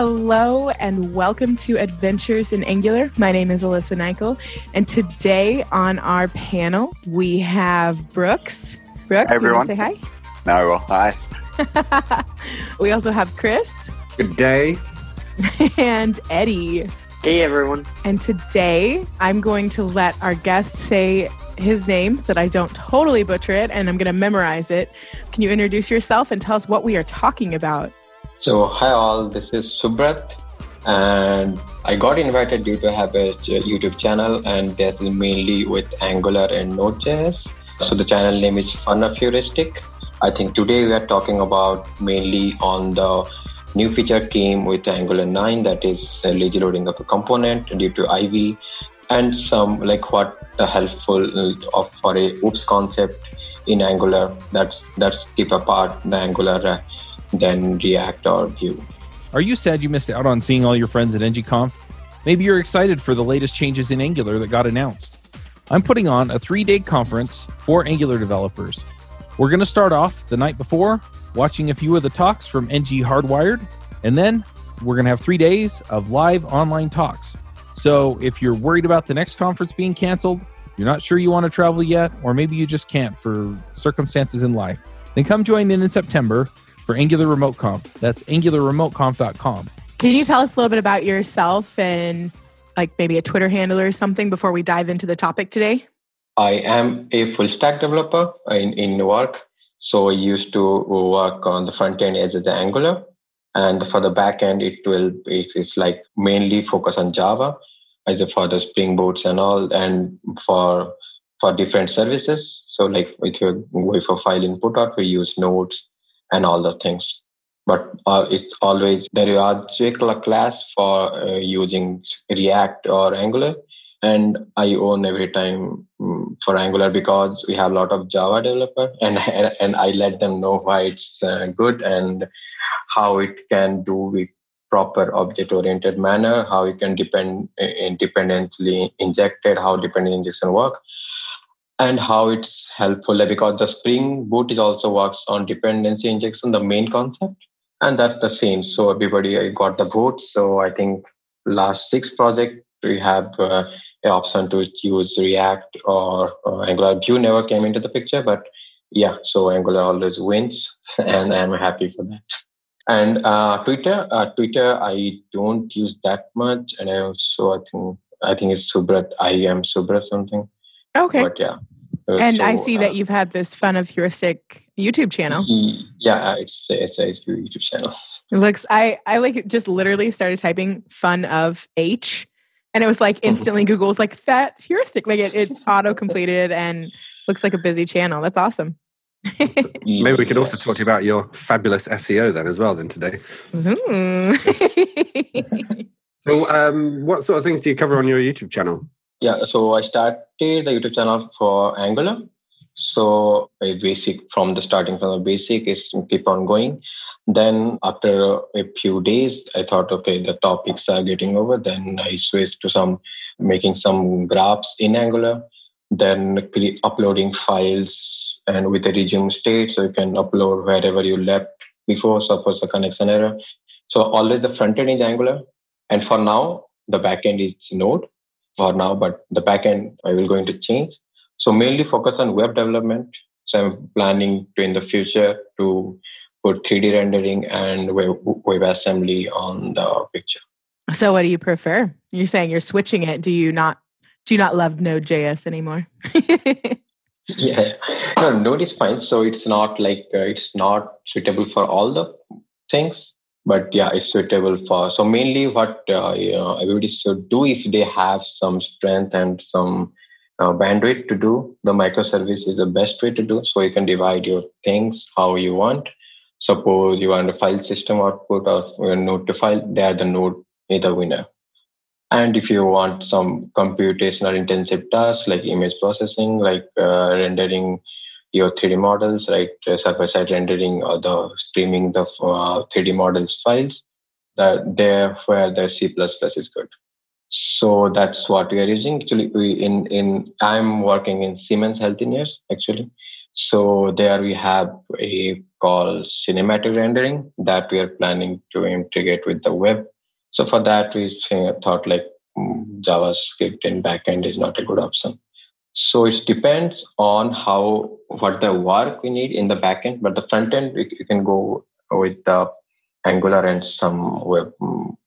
Hello and welcome to Adventures in Angular. My name is Alyssa Nicoll, and today on our panel we have Brooks. Brooks, Hi, everyone. say hi. No, I will. Hi. we also have Chris Good day. and Eddie. Hey everyone. And today I'm going to let our guest say his name so that I don't totally butcher it and I'm going to memorize it. Can you introduce yourself and tell us what we are talking about? So, hi all, this is Subrat, and I got invited due to have a YouTube channel, and that is mainly with Angular and Node.js. So, the channel name is Fun of Heuristic. I think today we are talking about mainly on the new feature came with Angular 9 that is uh, lazy loading of a component due to Ivy, and some like what the helpful of for a oops concept in Angular. That's that's keep apart the Angular. Than React or Vue. Are you sad you missed out on seeing all your friends at NGConf? Maybe you're excited for the latest changes in Angular that got announced. I'm putting on a three day conference for Angular developers. We're going to start off the night before, watching a few of the talks from NG Hardwired, and then we're going to have three days of live online talks. So if you're worried about the next conference being canceled, you're not sure you want to travel yet, or maybe you just can't for circumstances in life, then come join in in September for Angular Remote Conf. That's angularremoteconf.com. Can you tell us a little bit about yourself and like maybe a Twitter handle or something before we dive into the topic today? I am a full stack developer in, in work. So I used to work on the front end as the Angular. And for the back end, it will it's like mainly focus on Java as for the Spring Boots and all, and for for different services. So like if you're going for file input out, we use nodes and all the things. But uh, it's always there is a class for uh, using React or Angular, and I own every time um, for Angular because we have a lot of Java developer, and and I let them know why it's uh, good and how it can do with proper object-oriented manner, how it can depend independently injected, how dependent injection work and how it's helpful because the Spring Boot is also works on dependency injection, the main concept, and that's the same. So everybody got the vote. So I think last six project we have uh, an option to use React or uh, Angular. Vue never came into the picture, but yeah, so Angular always wins, and I'm happy for that. And uh, Twitter, uh, Twitter, I don't use that much, and I also I think I think it's Subrat. I am Subrat something. Okay. But yeah. And so, I see uh, that you've had this fun of heuristic YouTube channel. Yeah, it's it's a YouTube channel. It looks I I like just literally started typing fun of H and it was like instantly Google was like that's heuristic. Like it, it auto completed and looks like a busy channel. That's awesome. Maybe we could also talk to you about your fabulous SEO then as well then today. Mm-hmm. so um, what sort of things do you cover on your YouTube channel? Yeah, so I started the YouTube channel for Angular. So a basic from the starting from the basic is keep on going. Then after a few days, I thought, okay, the topics are getting over. Then I switched to some making some graphs in Angular, then uploading files and with a resume state, so you can upload wherever you left before. Suppose the connection error. So always the front end is Angular, and for now the backend is Node for now, but the backend I will going to change. So mainly focus on web development. So I'm planning to in the future to put 3D rendering and web, web assembly on the picture. So what do you prefer? You're saying you're switching it. Do you not do you not love Node.js anymore? yeah, no, Node is fine. So it's not like uh, it's not suitable for all the things but yeah it's suitable for so mainly what uh, you know, everybody should do if they have some strength and some uh, bandwidth to do the microservice is the best way to do. So you can divide your things how you want. Suppose you want a file system output or node to file they are the node either winner. And if you want some computational intensive tasks like image processing like uh, rendering your 3D models, right? Uh, server-side rendering or the streaming the uh, 3D models files. That there where the C++ is good. So that's what we are using. Actually, we in in I'm working in Siemens Healthineers actually. So there we have a call cinematic rendering that we are planning to integrate with the web. So for that, we thought like mm, JavaScript in backend is not a good option. So it depends on how what the work we need in the backend, but the front end you can go with the Angular and some web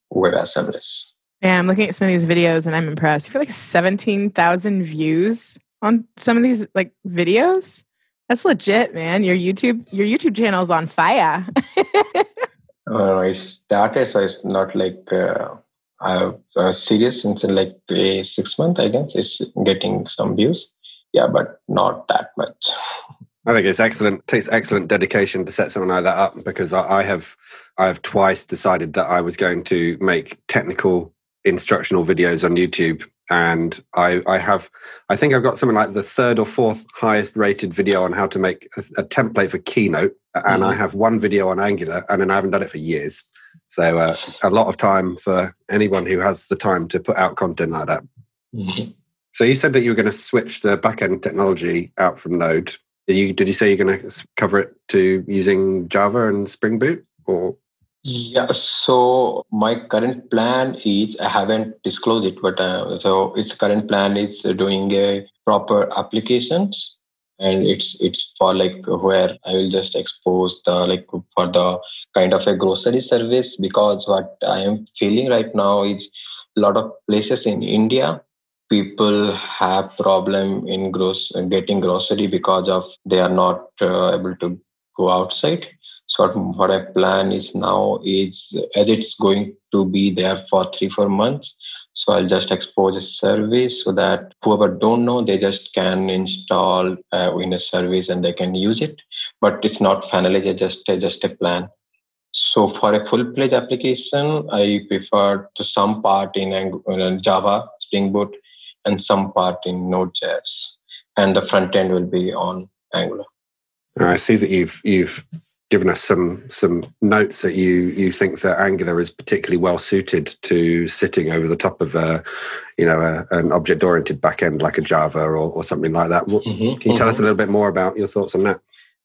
web assemblies. Yeah, I'm looking at some of these videos and I'm impressed. You have like 17,000 views on some of these like videos. That's legit, man. Your YouTube your YouTube channel is on fire. uh, I started, so it's not like uh, I uh, serious since like a six month. I guess it's getting some views. Yeah, but not that much. I think it's excellent. It takes excellent dedication to set something like that up because I, I have I have twice decided that I was going to make technical instructional videos on YouTube and I, I have i think i've got something like the third or fourth highest rated video on how to make a, a template for keynote and mm-hmm. i have one video on angular and then i haven't done it for years so uh, a lot of time for anyone who has the time to put out content like that. Mm-hmm. so you said that you were going to switch the backend technology out from node. Did you, did you say you're going to cover it to using java and spring boot or? Yeah, so my current plan is I haven't disclosed it, but uh, so its current plan is doing a proper applications, and it's it's for like where I will just expose the like for the kind of a grocery service because what I am feeling right now is a lot of places in India people have problem in gross getting grocery because of they are not uh, able to go outside so what I plan is now is as it's going to be there for three four months. So I'll just expose a service so that whoever don't know they just can install uh, in a service and they can use it. But it's not finalized, just a just a plan. So for a full-fledged application, I prefer to some part in Java, Spring Boot, and some part in Node.js, and the front end will be on Angular. I see that you've you've given us some some notes that you you think that Angular is particularly well suited to sitting over the top of a you know a, an object oriented backend like a Java or, or something like that. Mm-hmm, Can you mm-hmm. tell us a little bit more about your thoughts on that?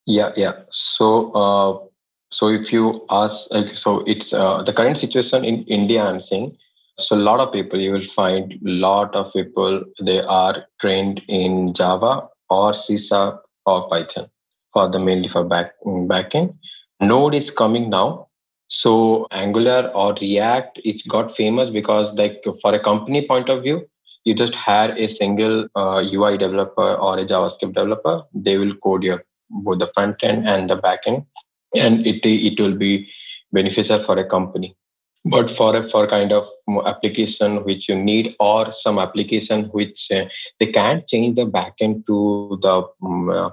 Yeah, yeah. So uh, so if you ask, so it's uh, the current situation in India. I'm saying. So a lot of people you will find a lot of people they are trained in Java or C Sharp or Python for the mainly for back backend. Node is coming now. So Angular or React, it's got famous because like for a company point of view, you just hire a single uh, UI developer or a JavaScript developer. They will code your both the front end and the back end, and it it will be beneficial for a company. But for a for kind of application which you need, or some application which uh, they can't change the back end to the um, uh,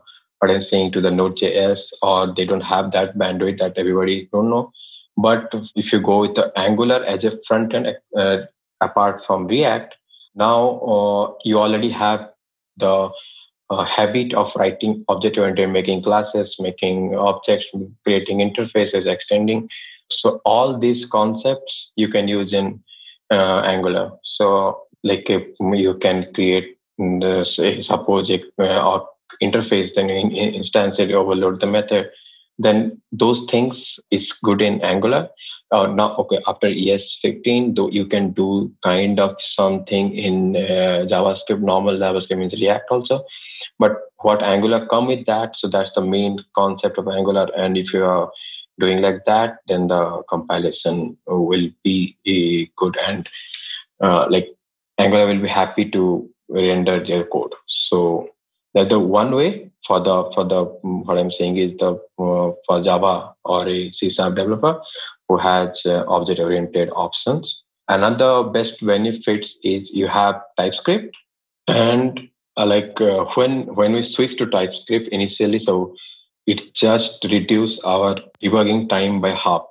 saying to the Node.js, or they don't have that bandwidth that everybody don't know. But if you go with the Angular as a front end, uh, apart from React, now uh, you already have the uh, habit of writing object-oriented, making classes, making objects, creating interfaces, extending. So all these concepts you can use in uh, Angular. So like you can create the, suppose it, uh, interface, then in, in instance it overload the method, then those things is good in Angular. Uh, now, okay, after ES15, though you can do kind of something in uh, JavaScript, normal JavaScript means React also. But what Angular come with that, so that's the main concept of Angular. And if you are doing like that, then the compilation will be good and uh, like Angular will be happy to render their code. So that the one way for the for the what I'm saying is the uh, for Java or a C sharp developer who has uh, object oriented options. Another best benefits is you have TypeScript and uh, like uh, when when we switch to TypeScript initially, so it just reduce our debugging time by half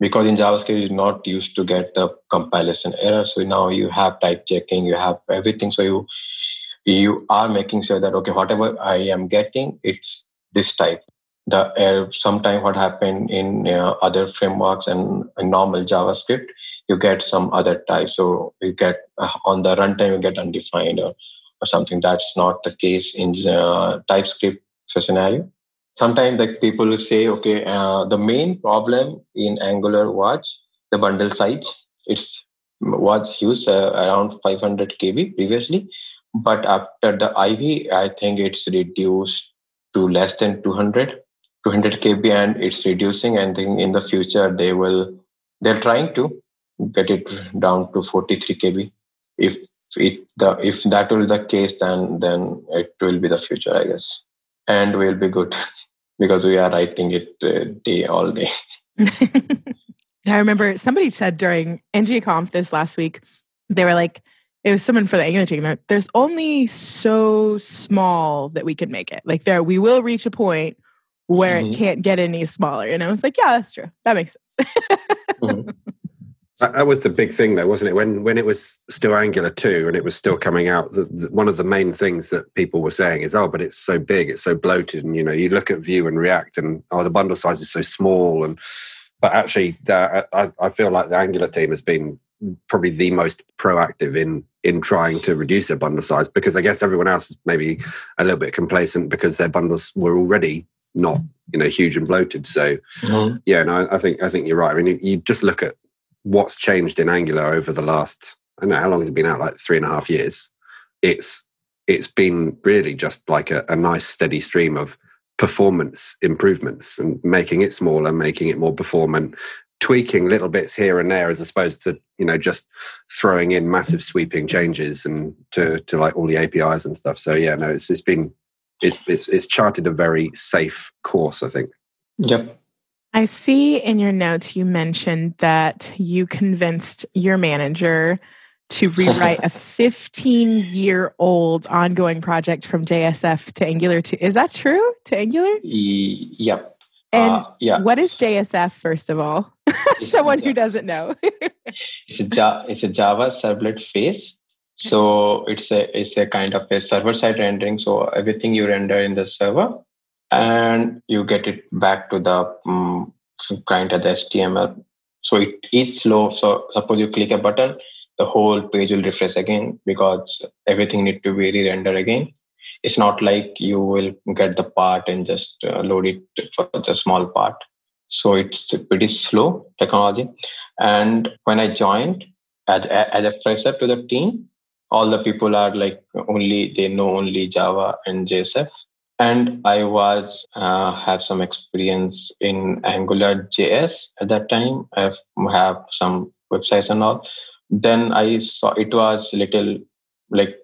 because in JavaScript you're not used to get the compilation error. So now you have type checking, you have everything. So you you are making sure that okay whatever i am getting it's this type the uh, sometime what happened in uh, other frameworks and normal javascript you get some other type so you get uh, on the runtime you get undefined or, or something that's not the case in uh, typescript scenario. Sometimes like people say, okay, uh, the main problem in Angular was the bundle size. It's was used uh, around 500 KB previously, but after the Ivy, I think it's reduced to less than 200, 200 KB, and it's reducing. And think in the future they will, they're trying to get it down to 43 KB. If it the if that will be the case, then then it will be the future, I guess, and we'll be good because we are writing it uh, day all day. I remember somebody said during NGConf this last week, they were like, it was someone for the Angular team that there's only so small that we can make it. Like there, we will reach a point where mm-hmm. it can't get any smaller. And I was like, yeah, that's true. That makes sense. mm-hmm. that, that, was the big thing, though, wasn't it? When when it was still Angular two and it was still coming out, the, the, one of the main things that people were saying is, oh, but it's so big, it's so bloated, and you know, you look at Vue and React, and oh, the bundle size is so small, and but actually, uh, I, I feel like the Angular team has been probably the most proactive in in trying to reduce their bundle size because I guess everyone else is maybe a little bit complacent because their bundles were already not you know huge and bloated. So mm-hmm. yeah, no, I think I think you're right. I mean, you, you, just look at what's changed in Angular over the last I don't know how long has it been out, like three and a half years. It's it's been really just like a, a nice steady stream of performance improvements and making it smaller, making it more performant, tweaking little bits here and there as opposed to you know just throwing in massive sweeping changes and to to like all the APIs and stuff. So yeah, no, it's it's been it's it's, it's charted a very safe course, I think. Yep. I see in your notes you mentioned that you convinced your manager to rewrite a 15 year old ongoing project from JSF to Angular 2. Is that true to Angular? Yep. And uh, yeah. what is JSF, first of all? Someone who doesn't know. it's, a ja- it's a Java servlet face. So it's a it's a kind of a server side rendering. So everything you render in the server, and you get it back to the um, kind of the HTML. So it is slow. So suppose you click a button, the whole page will refresh again because everything need to be re-rendered again. It's not like you will get the part and just uh, load it for the small part. So it's pretty slow technology. And when I joined as, as a fresher to the team, all the people are like only they know only Java and JSF. And I was uh, have some experience in Angular JS at that time. I have some websites and all then I saw it was little like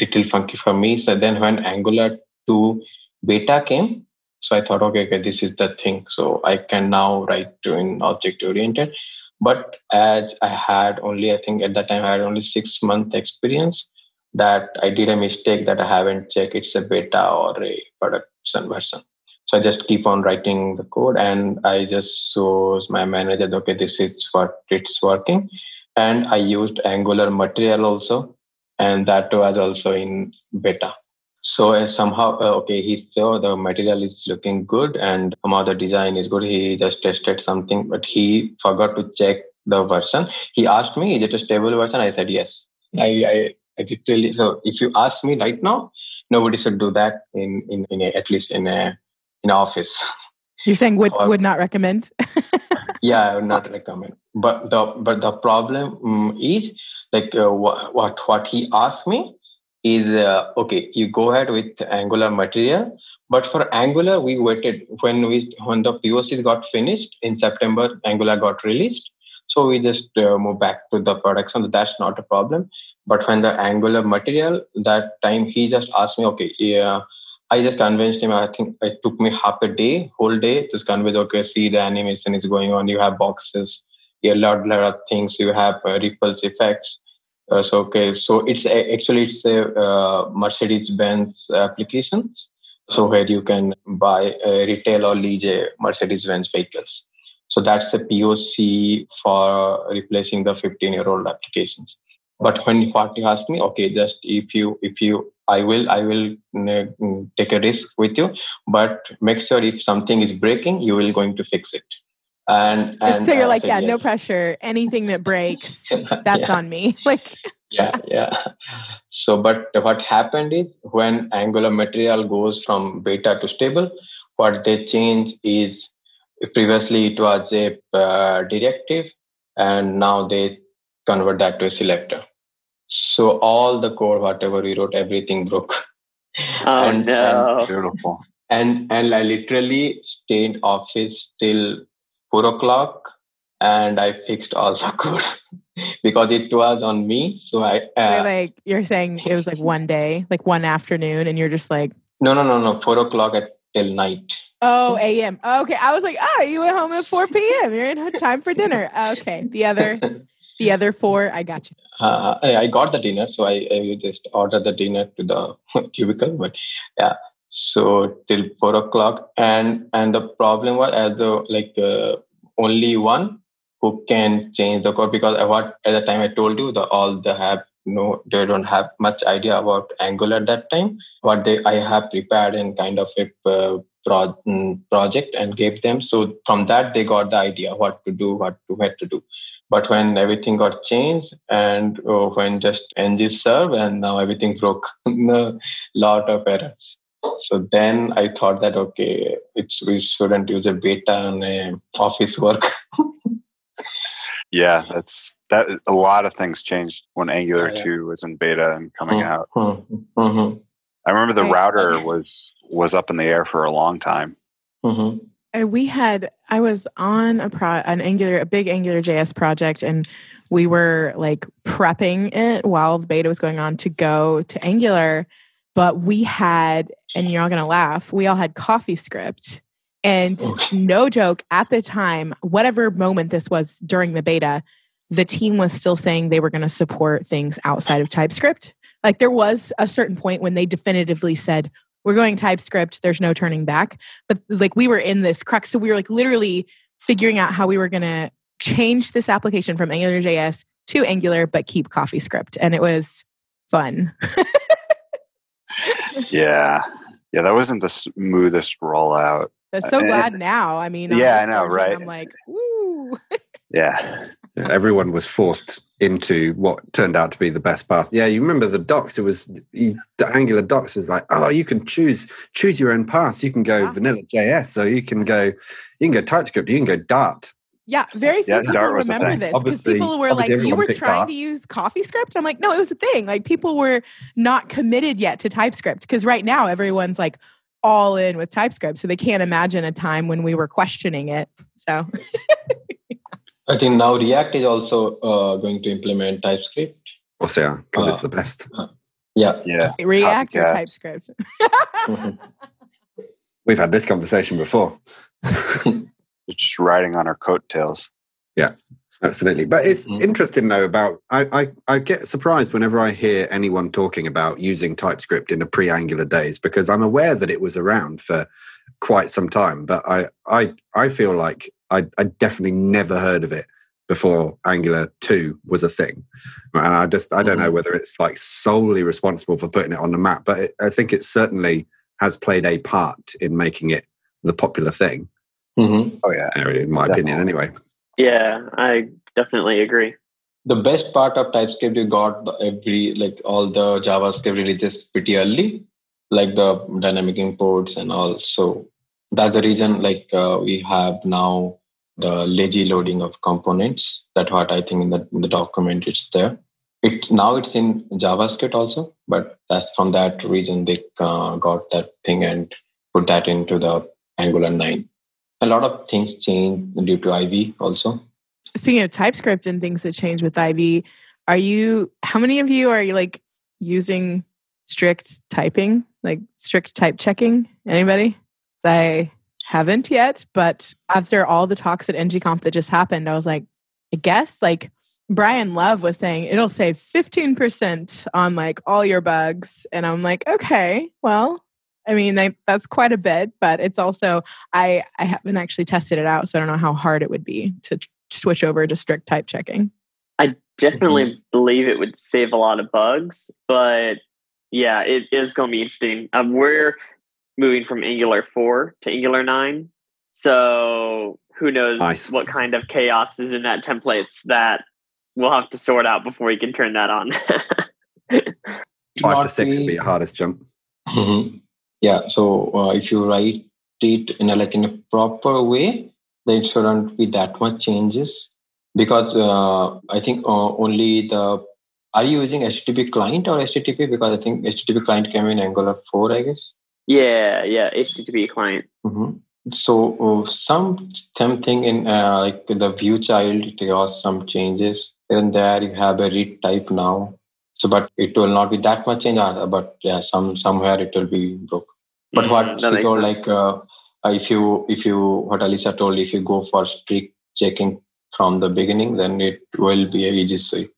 little funky for me. So then when Angular 2 beta came, so I thought, okay, okay, this is the thing. So I can now write to in object oriented. But as I had only, I think at that time I had only six month experience, that I did a mistake that I haven't checked it's a beta or a production version. So I just keep on writing the code and I just shows my manager, okay, this is what it's working and I used Angular material also, and that was also in beta. So uh, somehow, uh, okay, he saw the material is looking good and somehow the design is good. He just tested something, but he forgot to check the version. He asked me, "Is it a stable version?" I said yes. I, I, I literally. So if you ask me right now, nobody should do that in in, in a, at least in a in office. You're saying would or, would not recommend? yeah i would not recommend but the but the problem um, is like uh, what, what what he asked me is uh, okay you go ahead with angular material but for angular we waited when we when the pocs got finished in september angular got released so we just uh, move back to the production that's not a problem but when the angular material that time he just asked me okay yeah I just convinced him. I think it took me half a day, whole day, just convince. Okay, see the animation is going on. You have boxes, a lot, lot of things. You have uh, ripples effects. Uh, so okay, so it's actually it's a uh, Mercedes-Benz application. So where you can buy retail or lease a Mercedes-Benz vehicles. So that's a POC for replacing the 15-year-old applications. But when what you ask me, okay, just if you if you I will I will mm, take a risk with you, but make sure if something is breaking, you will going to fix it. And, and so you're like, yeah, yes. no pressure. Anything that breaks, that's yeah. on me. Like yeah, yeah. So, but what happened is when Angular material goes from beta to stable, what they change is previously it was a uh, directive, and now they convert that to a selector. So all the code, whatever we wrote, everything broke. Oh and, no! and Beautiful. and and I literally stayed office till four o'clock, and I fixed all the code because it was on me. So I uh, like you're saying it was like one day, like one afternoon, and you're just like, no no no no four o'clock at till night. oh, a.m. Okay, I was like, oh, you went home at 4 p.m. You're in time for dinner. Okay, the other, the other four, I got you. uh, I I got the dinner, so I, I just ordered the dinner to the cubicle. But yeah, so till four o'clock, and and the problem was as the like uh, only one who can change the code because what at the time I told you the all the have no they don't have much idea about Angular at that time. What they I have prepared in kind of a uh, pro, mm, project and gave them. So from that they got the idea what to do, what to what to do. But when everything got changed and uh, when just ng serve and now everything broke, a lot of errors. So then I thought that okay, it's we shouldn't use a beta on a office work. Yeah, that's that. A lot of things changed when Angular Yeah, yeah. two was in beta and coming Mm. out. Mhm. I remember the router was was up in the air for a long time. Mhm. And we had I was on a pro an Angular a big Angular JS project and we were like prepping it while the beta was going on to go to Angular, but we had and you're all gonna laugh, we all had CoffeeScript. And oh. no joke, at the time, whatever moment this was during the beta, the team was still saying they were going to support things outside of TypeScript. Like there was a certain point when they definitively said, we're going TypeScript, there's no turning back. But like we were in this crux. So we were like literally figuring out how we were going to change this application from AngularJS to Angular, but keep CoffeeScript. And it was fun. Yeah, yeah, that wasn't the smoothest rollout. But so Uh, glad now. I mean, on Yeah, I know, right? I'm like, woo. Yeah, Yeah, everyone was forced into what turned out to be the best path. Yeah, you remember the docs? It was you, the Angular docs was like, oh, you can choose choose your own path. You can go Yeah. vanilla JS, so you can go you can go TypeScript, you can go Dart. Yeah, very few Yeah, people Dart was the remember this because people were like, "You were trying Dart. to use CoffeeScript." I'm like, "No, it was a thing. Like people were not committed yet to TypeScript because right now everyone's like all in with TypeScript, so they can't imagine a time when we were questioning it." So I think now React is also uh, going to implement TypeScript. Or yeah, because it's Uh, the best. Yeah. yeah. React or TypeScript? We've had this conversation before. They're just riding on our coattails. Yeah, absolutely. But it's Mhm. interesting though about I, I I get surprised whenever I hear anyone talking about using TypeScript in the pre-Angular days because I'm aware that it was around for quite some time, but I I I feel like I I definitely never heard of it before Angular 2 was a thing. And I just I don't know whether it's like solely responsible for putting it on the map, but it, I think it certainly has played a part in making it the popular thing, Mhm. Oh yeah, in my opinion anyway. Yeah, I definitely agree. The best part of TypeScript, you got every like all the JavaScript releases pretty early, like the dynamic imports and all. So that's the reason like uh, we have now the lazy loading of components. That's what I think in the, in the document it's there. It now it's in JavaScript also, but that's from that reason they uh, got that thing and put that into the Angular 9. A lot of things change due to Ivy also. Speaking of TypeScript and things that change with Ivy, are you? How many of you are you like using strict typing, like strict type checking? Anybody? I haven't yet, but after all the talks at NGConf that just happened, I was like, I guess like Brian Love was saying it'll save 15% on like all your bugs. And I'm like, okay, well, I mean, I, that's quite a bit, but it's also, I, I haven't actually tested it out. So I don't know how hard it would be to switch over to strict type checking. I definitely believe it would save a lot of bugs, but yeah, it is going to be interesting. Um, we're moving from Angular 4 to Angular 9. So who knows Nice. what kind of chaos is in that templates that we'll have to sort out before we can turn that on. Five to six would be your hardest jump. Mm-hmm. Yeah. So uh, if you write it in a like in a proper way, then it shouldn't be that much changes because uh, I think uh, only the are you using HTTP client or HTTP? Because I think HTTP client came in Angular 4, I guess. Yeah, yeah, HTTP client. Mm-hmm. So uh, some something in uh, like the view child, there are some changes. And there you have a read type now. So, but it will not be that much change. Uh, but yeah, some somewhere it will be broke. But what Mm, that she told, like uh, if you if you what Alyssa told, if you go for strict checking from the beginning, then it will be a easy switch.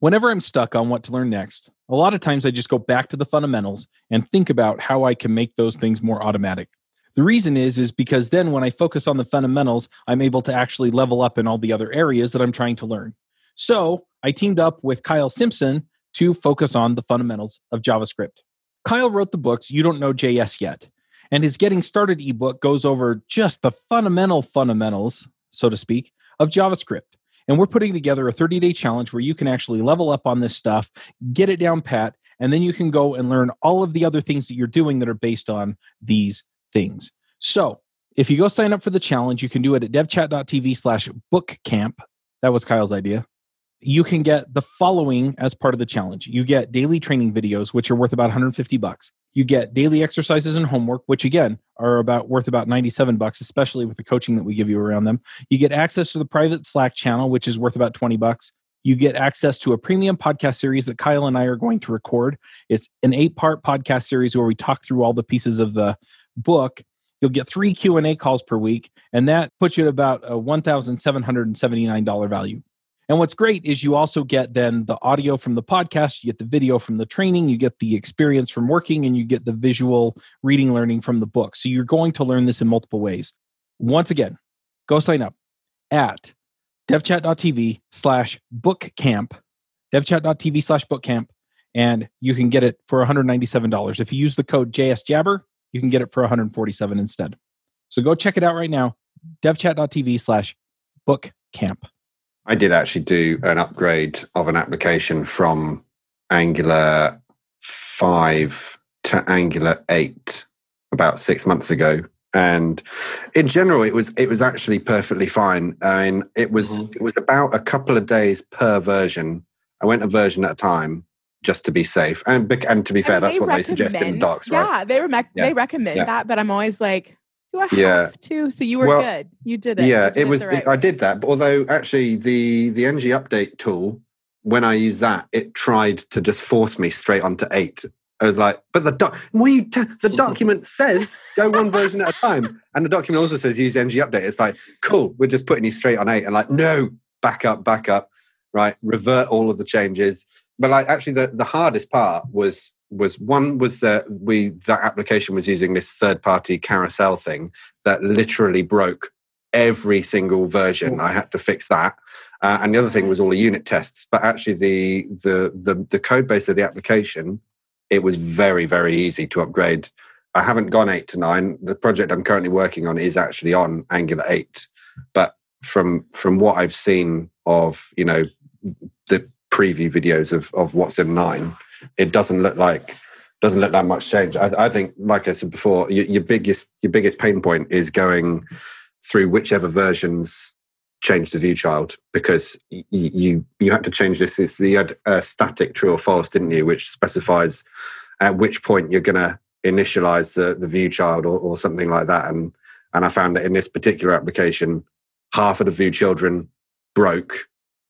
Whenever I'm stuck on what to learn next, a lot of times I just go back to the fundamentals and think about how I can make those things more automatic. The reason is is because then when I focus on the fundamentals, I'm able to actually level up in all the other areas that I'm trying to learn. So, I teamed up with Kyle Simpson to focus on the fundamentals of JavaScript. Kyle wrote the books You Don't Know JS Yet, and his Getting Started ebook goes over just the fundamental fundamentals, so to speak, of JavaScript. And we're putting together a 30 day challenge where you can actually level up on this stuff, get it down pat, and then you can go and learn all of the other things that you're doing that are based on these things. So if you go sign up for the challenge, you can do it at devchat.tv slash bookcamp. That was Kyle's idea. You can get the following as part of the challenge. You get daily training videos, which are worth about 150 bucks. You get daily exercises and homework, which again are about worth about 97 bucks, especially with the coaching that we give you around them. You get access to the private Slack channel, which is worth about 20 bucks. You get access to a premium podcast series that Kyle and I are going to record. It's an eight-part podcast series where we talk through all the pieces of the book. You'll get three Q&A calls per week, and that puts you at about a $1,779 value. And what's great is you also get then the audio from the podcast, you get the video from the training, you get the experience from working, and you get the visual reading learning from the book. So you're going to learn this in multiple ways. Once again, go sign up at devchat.tv slash bookcamp, devchat.tv slash bookcamp, and you can get it for $197. If you use the code JSJabber, you can get it for 147 instead. So go check it out right now, devchat.tv slash bookcamp. I did actually do an upgrade of an application from Angular 5 to Angular 8 about six months ago. And in general, it was it was actually perfectly fine. I mean, it was Mhm. it was about a couple of days per version. I went a version at a time just to be safe. And and to be fair, And that's what they suggest in docs, right? Yeah, they, rec- Yeah. they recommend Yeah. that, but I'm always like, do I have Yeah. to? So you were Well, good. You did it. yeah did it was the right i did that but although actually the the ng update tool when i used that it tried to just force me straight onto eight i was like but the doc you t- the document says go one version at a time and the document also says use ng update it's like cool we're just putting you straight on eight and like no back up back up right revert all of the changes but like actually the, the hardest part was was one was that we that application was using this third party carousel thing that literally broke every single version. I had to fix that. Uh, and the other thing was all the unit tests but actually the the the, the code base of the application it was very very easy to upgrade. I haven't gone 8 to 9 the project i'm currently working on is actually on angular 8 but from from what i've seen of you know the preview videos of of what's in 9 it doesn't look like doesn't look like much change. I, I think, like I said before, your, your biggest your biggest pain point is going through whichever versions change the view child because y- y- you you had to change this. It's the had uh, static true or false, didn't you? Which specifies at which point you're to initialize the the view child or, or something like that. And and I found that in this particular application, half of the view children broke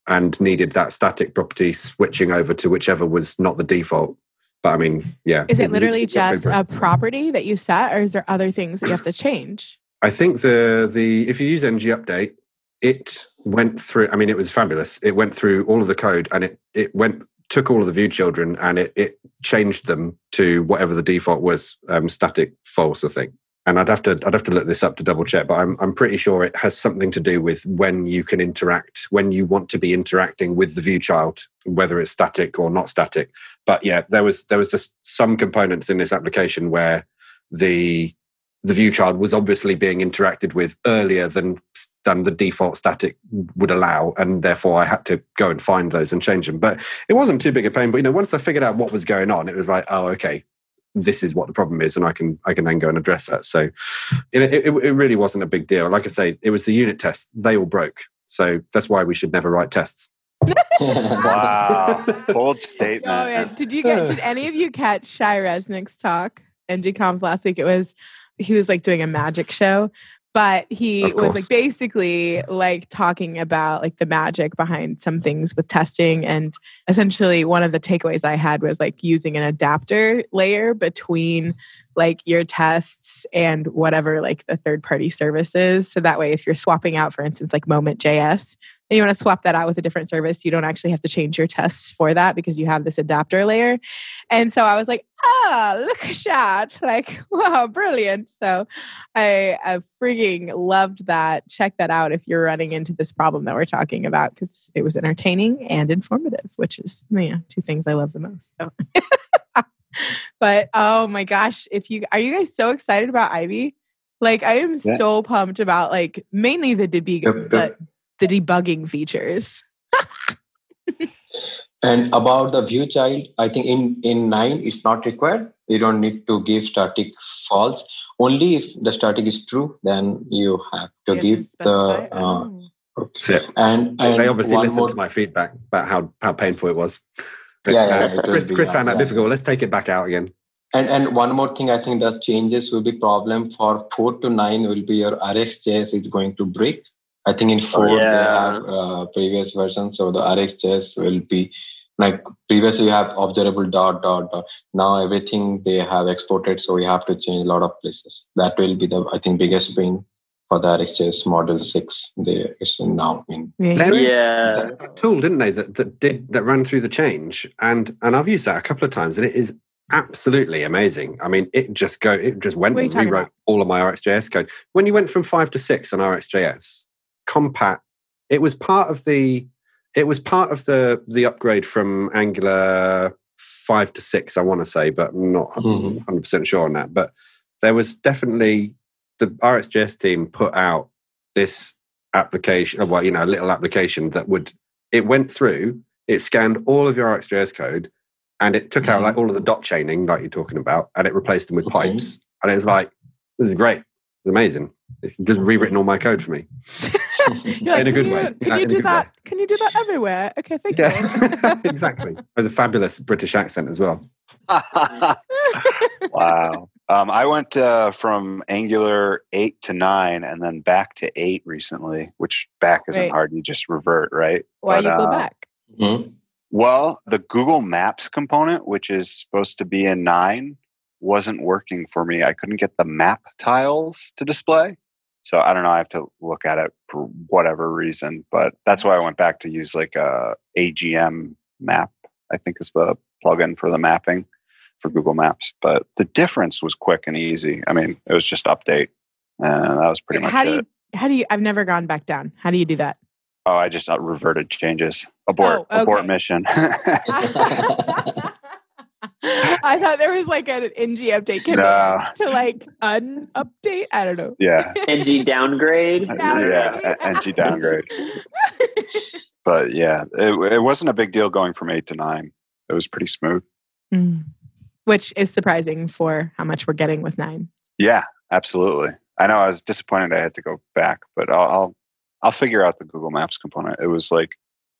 and needed that static property switching over to whichever was not the default. But I mean, yeah. Is it literally not just a property that you set, or is there other things that you have to change? I think the the if you use ng update, it went through. I mean, it was fabulous. It went through all of the code and it it went took all of the view children and it it changed them to whatever the default was, um, static false, I think. And I'd have to I'd have to look this up to double check, but I'm I'm pretty sure it has something to do with when you can interact, when you want to be interacting with the view child, whether it's static or not static. But yeah, there was there was just some components in this application where the the view child was obviously being interacted with earlier than than the default static would allow, and therefore I had to go and find those and change them. But it wasn't too big a pain. But you know, once I figured out what was going on, it was like, oh, okay, this is what the problem is, and I can I can then go and address that. So it, it, it really wasn't a big deal. Like I say, it was the unit tests; they all broke. So that's why we should never write tests. wow, bold statement. Oh, yeah. Did you get? Did any of you catch Shai Reznik's talk NGConf last week? It was he was like doing a magic show, but he was like basically like talking about like the magic behind some things with testing. And essentially one of the takeaways i had was like using an adapter layer between like your tests and whatever like the third party services so that way if you're swapping out for instance like moment js and you want to swap that out with a different service, you don't actually have to change your tests for that because you have this adapter layer. And so I was like, ah, look at that. Like, wow, brilliant. So I, I freaking loved that. Check that out if you're running into this problem that we're talking about because it was entertaining and informative, which is yeah, two things I love the most. So. but oh my gosh, if you are you guys so excited about Ivy? Like I am yeah. so pumped about like mainly the debug, but the debugging features. and about the view child, I think in, in 9 it's not required. You don't need to give static false. Only if the static is true, then you have to you give have to the. Uh, okay. And, and they obviously listened more... to my feedback about how, how painful it was. But, yeah, yeah, uh, Chris, Chris found that yeah. difficult. Let's take it back out again. And and one more thing, I think the changes will be problem for four to nine will be your RxJS is going to break I think in four oh, yeah. they have uh, previous versions, so the RxJS will be like previously you have observable dot dot dot. Now everything they have exported, so we have to change a lot of places. That will be the I think biggest win for the RxJS model six. They is now in. Yeah, tool didn't they that, that did that ran through the change, and and I've used that a couple of times, and it is absolutely amazing. I mean, it just go it just went and rewrote about? all of my RxJS code. When you went from five to six on RxJS, Compat. It was part of the it was part of the the upgrade from Angular five to six. I want to say, but I'm not 100 mm-hmm. percent sure on that. But there was definitely the RxJS team put out this application, well, you know, a little application that would it went through, it scanned all of your RxJS code, and it took mm-hmm. out like all of the dot chaining, like you're talking about, and it replaced them with mm-hmm. pipes. And it was like, this is great. It's amazing. It's just rewritten all my code for me. like, in a good you, way. Can you do that? Way. Can you do that everywhere? Okay, thank yeah. you. exactly. There's a fabulous British accent as well. wow. Um, I went uh, from Angular 8 to 9 and then back to 8 recently, which back isn't right. hard. You just revert, right? Why but, you go uh, back? Mm-hmm. Well, the Google Maps component, which is supposed to be in 9, wasn't working for me. I couldn't get the map tiles to display. So I don't know. I have to look at it for whatever reason, but that's why I went back to use like a AGM map. I think is the plugin for the mapping for Google Maps. But the difference was quick and easy. I mean, it was just update, and that was pretty much how do you, it. How do you? I've never gone back down. How do you do that? Oh, I just uh, reverted changes. Abort. Oh, okay. Abort mission. I thought there was like an ng update command no. to like unupdate. I don't know. Yeah. ng downgrade. downgrade. Yeah, ng downgrade. but yeah, it, it wasn't a big deal going from eight to nine. It was pretty smooth. Mm. Which is surprising for how much we're getting with nine. Yeah, absolutely. I know I was disappointed I had to go back, but I'll, I'll I'll figure out the Google Maps component. It was like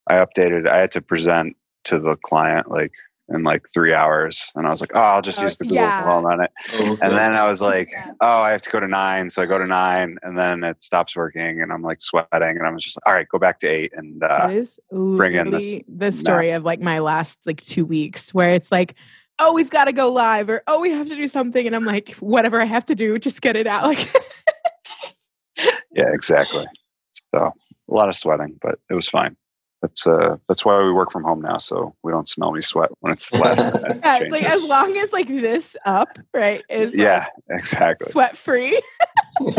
I updated. I had to present to the client like in like three hours. And I was like, oh, I'll just uh, use the Google yeah. on it. Okay. And then I was like, yeah. oh, I have to go to nine. So I go to nine and then it stops working and I'm like sweating. And I was just like, all right, go back to eight and uh, bring in this. The story of like my last like two weeks where it's like, oh, we've got to go live or oh, we have to do something. And I'm like, whatever I have to do, just get it out. Like, yeah, exactly. So a lot of sweating, but it was fine that's uh that's why we work from home now so we don't smell me sweat when it's the last yeah it's like as long as like this up right is yeah like exactly sweat free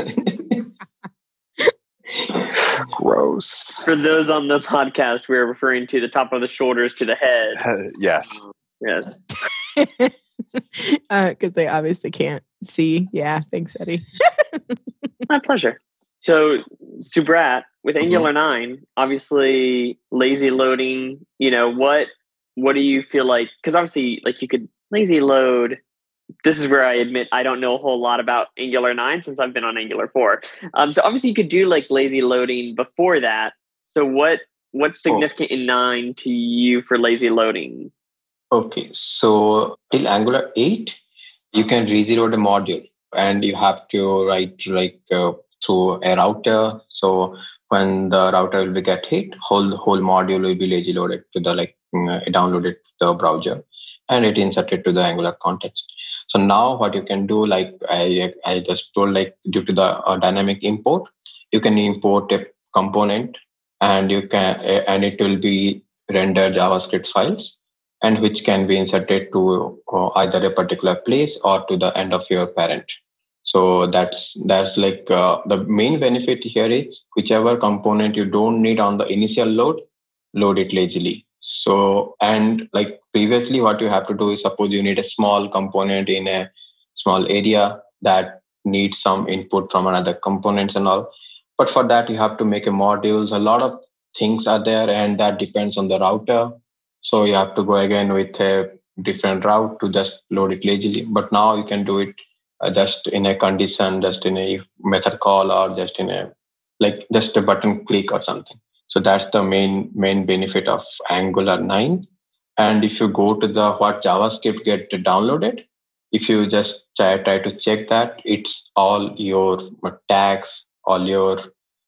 gross for those on the podcast we're referring to the top of the shoulders to the head uh, yes yes because uh, they obviously can't see. Yeah, thanks, Eddie. My pleasure. So, Subrat, with mm-hmm. Angular mm-hmm. 9, obviously lazy loading, you know, what what do you feel like? Because obviously, like you could lazy load. This is where I admit I don't know a whole lot about Angular 9 since I've been on Angular 4. Um, so obviously you could do like lazy loading before that. So what what's significant oh. in 9 to you for lazy loading? Okay, so till Angular 8, you can reload a module and you have to write like uh, through a router. So when the router will be get hit, whole whole module will be lazy loaded to the like uh, downloaded to the browser and it inserted to the Angular context. So now what you can do, like I I just told, like due to the uh, dynamic import, you can import a component and you can uh, and it will be render JavaScript files and which can be inserted to uh, either a particular place or to the end of your parent. So that's that's like uh, the main benefit here is whichever component you don't need on the initial load load it lazily. So and like previously what you have to do is suppose you need a small component in a small area that needs some input from another components and all. But for that you have to make a modules. A lot of things are there and that depends on the router so you have to go again with a different route to just load it lazily. But now you can do it uh, just in a condition, just in a method call, or just in a like just a button click or something. So that's the main main benefit of Angular 9. And if you go to the what JavaScript get downloaded, if you just try, try to check that, it's all your tags, all your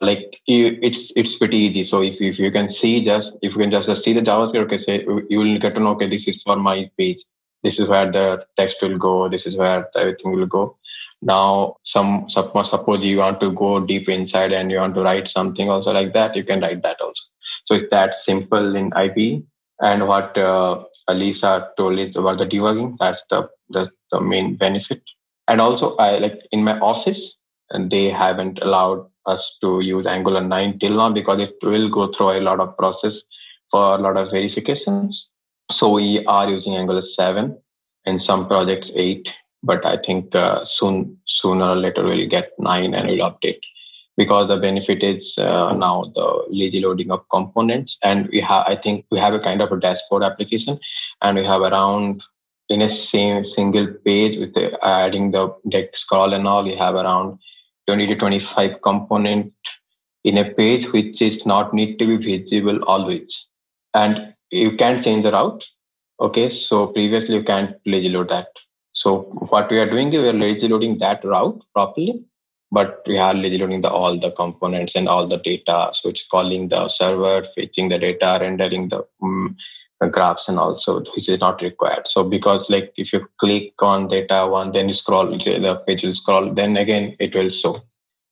like it's it's pretty easy. So if, if you can see just if you can just see the javascript okay say you will get to know okay this is for my page. This is where the text will go. This is where everything will go. Now some suppose, you want to go deep inside and you want to write something also like that you can write that also. So it's that simple in Ivy and what uh, Alyssa told is about the debugging. That's the that's the main benefit. And also i like in my office and they haven't allowed us to use Angular 9 till now because it will go through a lot of process for a lot of verifications. So we are using Angular 7 in some projects 8, but I think uh, soon, sooner or later we'll get 9 and we'll update because the benefit is uh, now the lazy loading of components and we have i think we have a kind of a dashboard application and we have around in a same single page with the, adding the deck scroll and all we have around 20 to 25 component in a page which is not need to be visible always. And you can change the route okay? So previously you can't lazy load that. So what we are doing is we are lazy loading that route properly but we are lazy loading the all the components and all the data. So it's calling the server fetching the data rendering the um, graphs and also which is not required. So because like if you click on data one then you scroll the page will scroll then again it will show.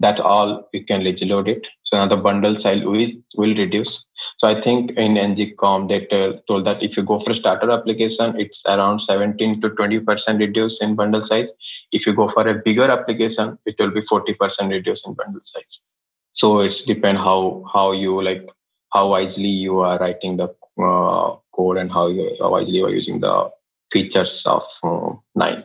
That all you can load it. So now the bundle size will, will reduce. So i think in NGConf they told that if you go for a starter application it's around 17 to 20 percent reduce in bundle size. If you go for a bigger application it will be 40 percent reduce in bundle size. So it's depend how how you like how wisely you are writing the uh, code and how you you are using the features of uh, nine.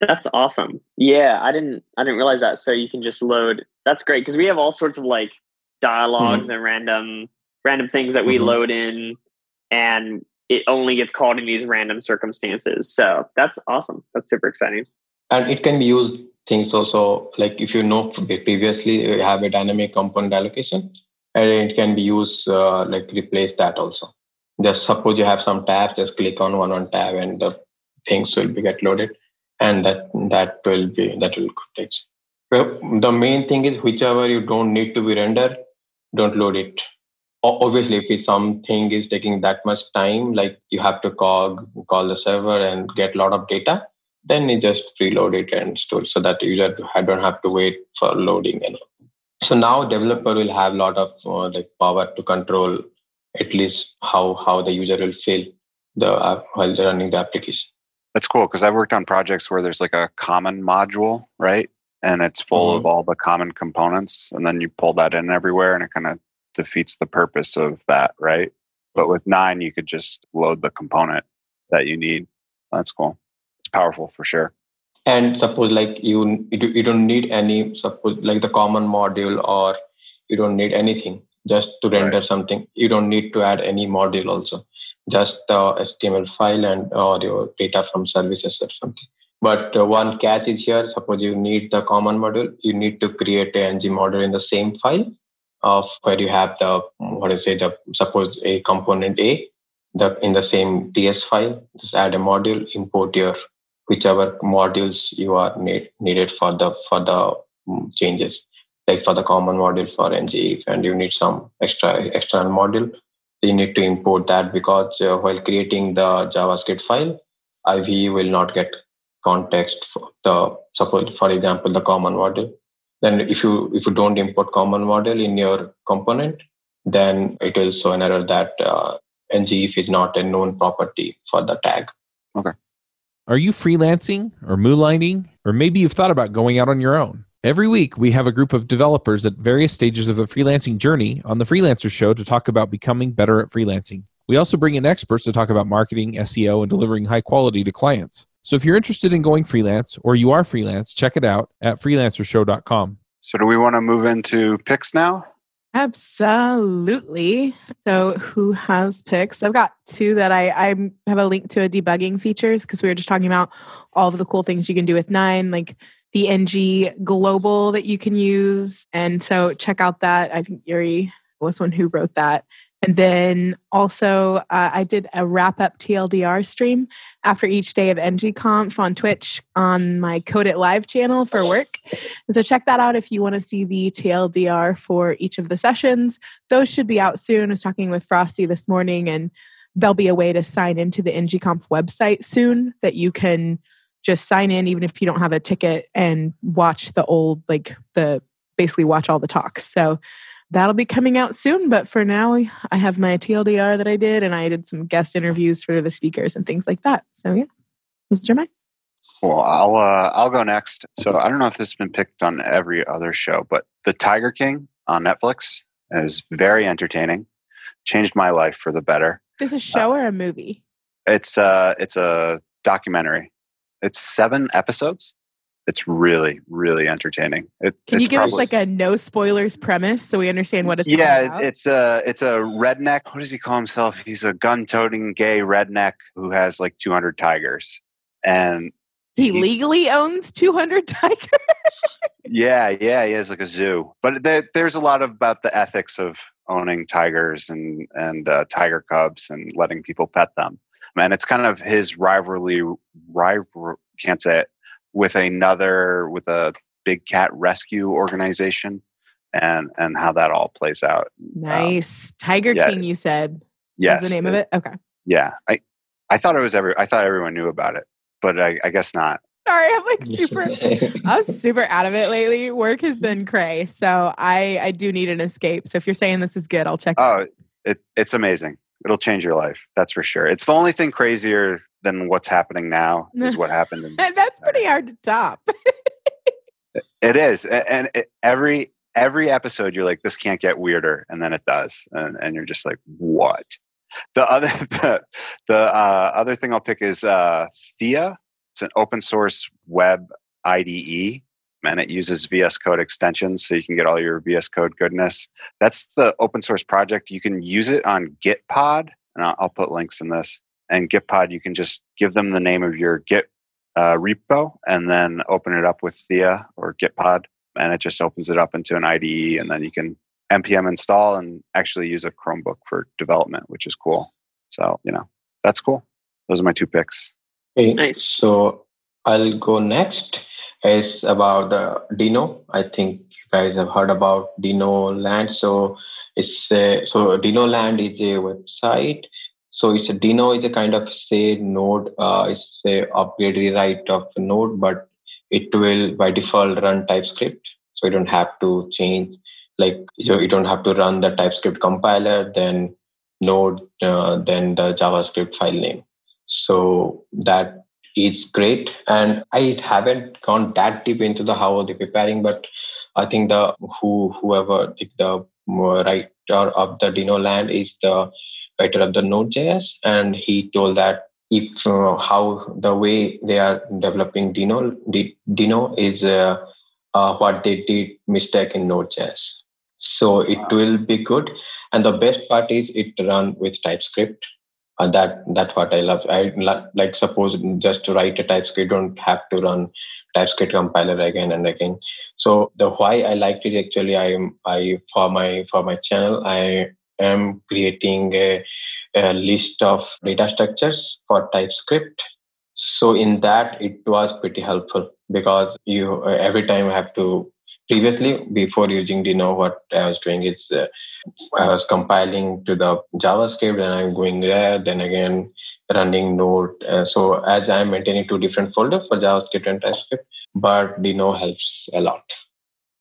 That's awesome. Yeah, I didn't I didn't realize that. So you can just load. That's great because we have all sorts of like dialogs mm-hmm. and random random things that we mm-hmm. load in, and it only gets called in these random circumstances. So that's awesome. That's super exciting. And it can be used things also like if you know previously you have a dynamic component allocation, and it can be used uh, like replace that also just suppose you have some tabs just click on one on tab and the things will be get loaded and that that will be that will take well, the main thing is whichever you don't need to be rendered don't load it. Obviously if something is taking that much time like you have to call call the server and get a lot of data then you just preload it and store so that user don't have to wait for loading and so now developer will have a lot of uh, like power to control at least how how the user will feel the uh, while they're running the application. That's cool because I've worked on projects where there's like a common module, right? And it's full mm-hmm. of all the common components, and then you pull that in everywhere, and it kind of defeats the purpose of that, right? But with nine, you could just load the component that you need. That's cool. it's powerful for sure. And suppose like you you don't need any suppose like the common module or you don't need anything just to render right. something. You don't need to add any module also, just the HTML file and or your data from services or something. But uh, one catch is here. Suppose you need the common module, you need to create a ng module in the same file of where you have the what do you say the suppose a component A, the in the same TS file. Just add a module, import your whichever modules you are need, needed for the for the mm, changes like for the common module for ng and you need some extra external module. You need to import that because uh, while creating the javascript file Ivy will not get context for the suppose for example the common module. Then if you if you don't import common module in your component then it will show an error that uh, ngif is not a known property for the tag. Okay. Are you freelancing or moonlighting? Or maybe you've thought about going out on your own Every week, we have a group of developers at various stages of the freelancing journey on the Freelancer Show to talk about becoming better at freelancing. We also bring in experts to talk about marketing, SEO, and delivering high quality to clients. So if you're interested in going freelance or you are freelance, check it out at freelancershow.com. So do we want to move into picks now? Absolutely. So who has picks? I've got two that I, I have a link to a debugging features because we were just talking about all of the cool things you can do with nine, like the NG global that you can use. And so check out that. I think Yuri was one who wrote that. And then also, uh, I did a wrap up TLDR stream after each day of NGConf on Twitch on my Code It Live channel for work. And so, check that out if you want to see the TLDR for each of the sessions. Those should be out soon. I was talking with Frosty this morning, and there'll be a way to sign into the NGConf website soon that you can just sign in, even if you don't have a ticket, and watch the old, like the basically watch all the talks. So, that'll be coming out soon. But for now, I have my TLDR that I did, and I did some guest interviews for the speakers and things like that. So yeah, those are mine. Well, I'll uh, I'll go next. So I don't know if this has been picked on every other show, but The Tiger King on Netflix is very entertaining. Changed my life for the better. Is this a show uh, or a movie? It's uh it's a documentary. It's seven episodes. It's really really entertaining. It, can you give probably, us like a no spoilers premise so we understand what it's about? yeah about? it's a it's a redneck what does he call himself? He's a gun-toting gay redneck who has like 200 tigers. And he, he legally owns 200 tigers? Yeah yeah he has like a zoo. But there, there's a lot of about the ethics of owning tigers and and uh, tiger cubs and letting people pet them and it's kind of his rivalry rival can't say it with another with a big cat rescue organization and and how that all plays out. Um, nice. Um, Tiger yeah, King you said. Yes. the name it, of it? Okay. Yeah. I I thought it was every I thought everyone knew about it, but I, I guess not. Sorry, I'm like super I was super out of it lately. Work has been cray. So I I do need an escape. So if you're saying this is good, I'll check Oh, it, it it's amazing. It'll change your life. That's for sure. It's the only thing crazier than what's happening now is what happened. In, That's pretty hard to top. it is, and it, every every episode you're like, this can't get weirder, and then it does, and, and you're just like, what? The other the, the uh, other thing I'll pick is uh, Theia. It's an open source web IDE and it uses VS Code extensions so you can get all your VS Code goodness. That's the open source project. You can use it on Gitpod, and I'll, I'll put links in this. And Gitpod, you can just give them the name of your Git uh, repo and then open it up with Theia or Gitpod, and it just opens it up into an IDE, and then you can npm install and actually use a Chromebook for development, which is cool. So you know that's cool. Those are my two picks. Hey, nice. So I'll go next. Is about the Deno. I think you guys have heard about Deno Land. So it's a, so Deno Land is a website so it's a Deno is a kind of say node. Uh, it's a upgrade rewrite of node, but it will by default run TypeScript. So you don't have to change like you, you don't have to run the TypeScript compiler, then node, uh, then the JavaScript file name. So that is great. And I haven't gone that deep into the how they're preparing, but I think the who whoever the writer of the Deno land is the writer of the Node.js, and he told that if uh, how the way they are developing Deno Deno is uh, uh, what they did mistake in Node.js. So it will be good. And the best part is it run with TypeScript. Uh, that that's what I love. I like suppose just to write a TypeScript, don't have to run TypeScript compiler again and again. So the why I liked it actually, I am I for my for my channel I am creating a, a list of data structures for TypeScript. So in that it was pretty helpful because you every time I have to previously before using Deno what I was doing is uh, I was compiling to the JavaScript and I'm going there then again running node uh, so as I'm maintaining two different folders for JavaScript and TypeScript but Deno helps a lot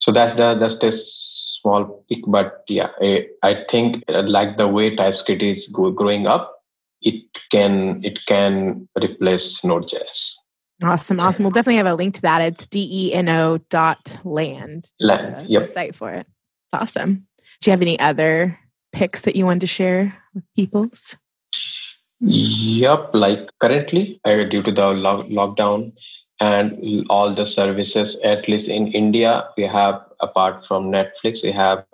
so that's the that's the small pick but yeah I, I think uh, like the way TypeScript is growing up it can it can replace Node.js Awesome. Awesome. We'll definitely have a link to that. It's D-E-N-O dot land. Land. Yep. site for it. It's awesome. Do you have any other picks that you wanted to share with people's? Yep. Like currently, uh, due to the lockdown and all the services, at least in India, we have, apart from Netflix, we have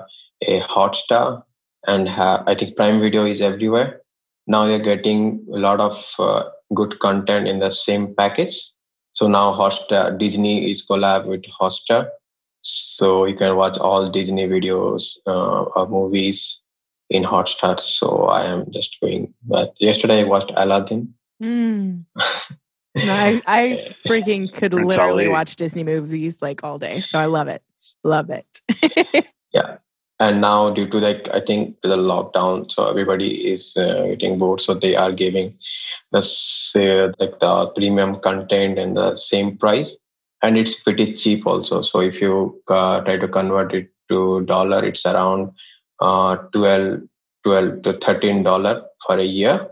a Hotstar and have, I think Prime Video is everywhere. Now you're getting a lot of uh, good content in the same package so now Hotstar, Disney is collab with Hotstar. So you can watch all Disney videos uh, or movies in Hotstar. So I am just going. But yesterday I watched Aladdin. Mm. no, I, I freaking could literally watch Disney movies like all day. So I love it. Love it. yeah. And now due to like I think the lockdown, so everybody is uh, getting bored. So they are giving the like the premium content and the same price and it's pretty cheap also. So if you uh, try to convert it to dollar it's around uh, 12 12 to 13 dollar for a year.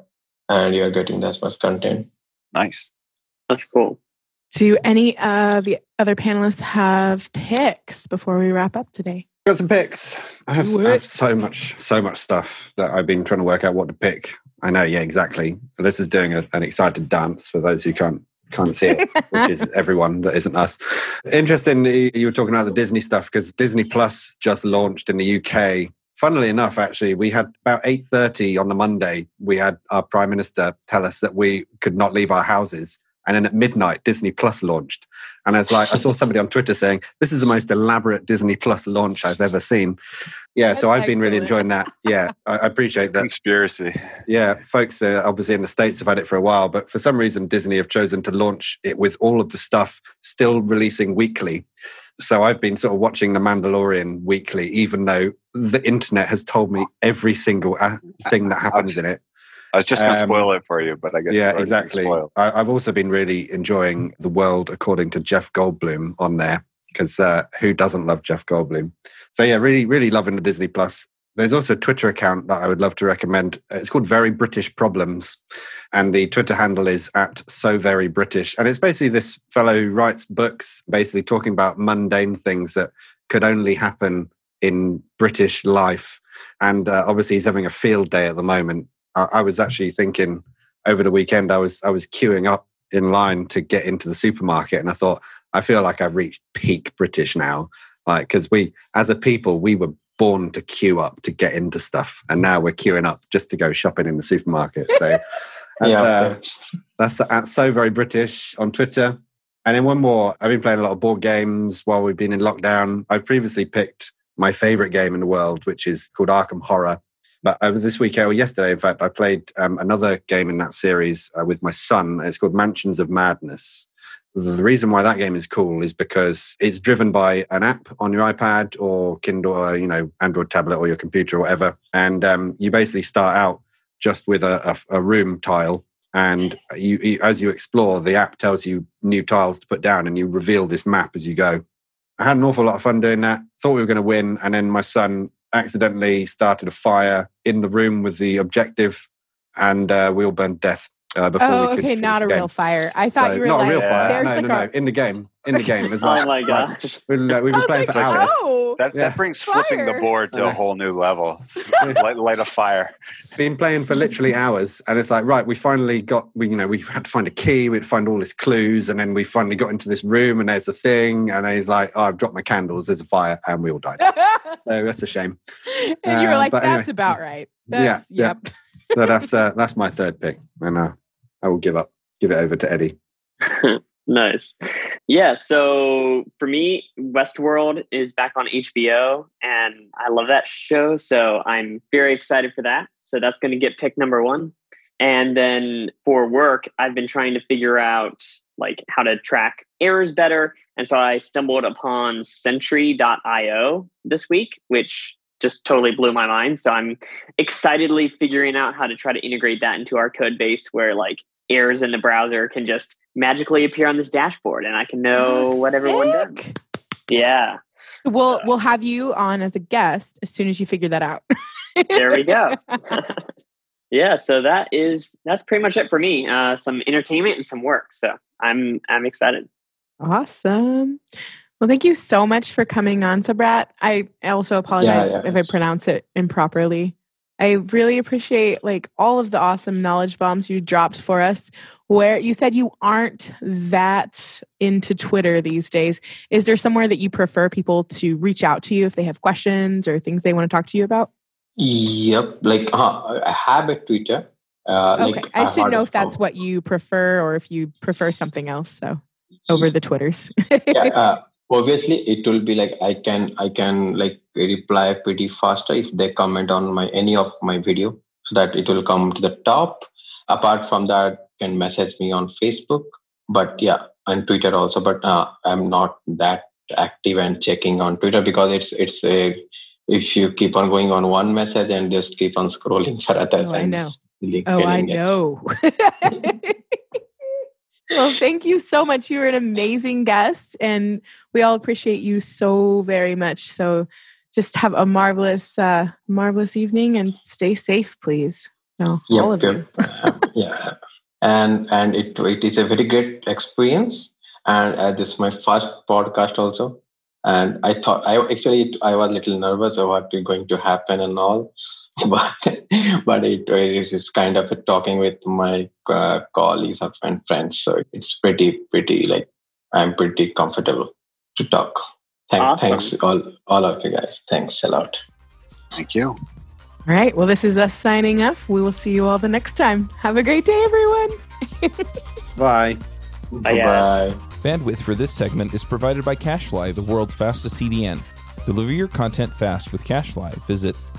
And you're getting that much content. Nice. That's cool. Do any of the other panelists have picks before we wrap up today? Got some picks. I have, I have so much so much stuff that i've been trying to work out what to pick. I know, yeah, exactly. This is doing a, an excited dance for those who can't can't see it, which is everyone that isn't us. Interesting, you were talking about the Disney stuff because Disney Plus just launched in the UK. Funnily enough, actually, we had about eight thirty on the Monday. We had our Prime Minister tell us that we could not leave our houses and then at midnight, Disney Plus launched. And I was like, I saw somebody on Twitter saying, This is the most elaborate Disney Plus launch I've ever seen. Yeah, That's so I've been really enjoying that. Yeah, I, I appreciate that. Conspiracy. Yeah, folks, uh, obviously in the States have had it for a while, but for some reason, Disney have chosen to launch it with all of the stuff still releasing weekly. So I've been sort of watching The Mandalorian weekly, even though the internet has told me every single uh, thing that happens in it. I was just going to um, spoil it for you, but I guess yeah, exactly. I, have also been really enjoying the world according to Jeff Goldblum on there because uh, who doesn't love Jeff Goldblum? So yeah, really, really loving the Disney Plus. There's also a Twitter account that I would love to recommend. It's called Very British Problems, and the Twitter handle is at So Very British. And it's basically this fellow who writes books, basically talking about mundane things that could only happen in British life. And uh, obviously, he's having a field day at the moment I, I was actually thinking over the weekend. I was I was queuing up in line to get into the supermarket, and I thought I feel like I've reached peak British now. Like because we, as a people, we were born to queue up to get into stuff, and now we're queuing up just to go shopping in the supermarket. So that's, yeah, uh, that's, that's so very British on Twitter. And then one more. I've been playing a lot of board games while we've been in lockdown. I've previously picked my favorite game in the world, which is called Arkham Horror. But over this weekend, or yesterday, in fact, I played um, another game in that series uh, with my son. It's called Mansions of Madness. The reason why that game is cool is because it's driven by an app on your iPad or Kindle, or, you know, Android tablet or your computer or whatever. And um, you basically start out just with a, a, a room tile and you, you, as you explore the app tells you new tiles to put down and you reveal this map as you go i had an awful lot of fun doing that thought we were going to win and then my son accidentally started a fire in the room with the objective and uh, we all burned death. Uh, before Oh, we could okay, not a game. real fire. I thought So, you were not like, a real fire. there's No, like no, no. a In the game, in the game, it's like, oh my like, gosh. we've been, we've been playing like, for hours. oh, That, Yeah. that brings flipping the board to a whole new level. light, light a fire. Been playing for literally hours, and it's like, right, we finally got, we, you know, we had to find a key, we had to find all these clues, and then we finally got into this room, and there's a thing, and he's like, oh, I've dropped my candles, there's a fire, and we all died. So that's a shame. and you were Uh, like, that's anyway. about right. Yeah, That's, yeah. Yep. So that's uh, that's my third pick, and uh, I will give up, give it over to Eddie. nice. Yeah. So for me, Westworld is back on HBO, and I love that show. So I'm very excited for that. So that's going to get pick number one. And then for work, I've been trying to figure out like how to track errors better. And so I stumbled upon Sentry.io this week, which just totally blew my mind. So I'm excitedly figuring out how to try to integrate that into our code base where like errors in the browser can just magically appear on this dashboard and I can know Oh, what everyone done. sick. Yeah. So we'll Uh, we'll have you on as a guest as soon as you figure that out. There we go. yeah, so that is that's pretty much it for me. Uh, some entertainment and some work. So I'm I'm excited. awesome. Well, thank you so much for coming on, Subrat. I I also apologize yeah, if I pronounce it improperly. I really appreciate like all of the awesome knowledge bombs you dropped for us. Where you said you aren't that into Twitter these days. Is there somewhere that you prefer people to reach out to you if they have questions or things they want to talk to you about? Yep, like uh, I have a Twitter. Uh, Okay. like, I didn't know if that's what you prefer or if you prefer something else. So over the Twitters. yeah, uh, obviously it will be like I can I can like reply pretty faster if they comment on my any of my video so that it will come to the top. Apart from that, you can message me on Facebook. But yeah, and Twitter also. But uh, I'm not that active and checking on Twitter because it's it's a if you keep on going on one message and just keep on scrolling for others. Oh, I know. oh, I know. well, thank you so much. You were an amazing guest, and we all appreciate you so very much. So just have a marvelous, uh, marvelous evening and stay safe, please. No, Yep, all of you. yep. yeah and and it it is a very great experience and uh, this is my first podcast also and i thought i actually i was a little nervous of what is going to happen and all but but it, it is kind of a talking with my uh, colleagues and friends so it's pretty pretty like i'm pretty comfortable to talk Thank, Awesome. thanks all all of you guys thanks a lot Thank you. All right. Well, this is us signing off. We will see you all the next time. Have a great day, everyone. Bye. Bye, bye Bandwidth for this segment is provided by CacheFly, the world's fastest CDN. Deliver your content fast with CacheFly. Visit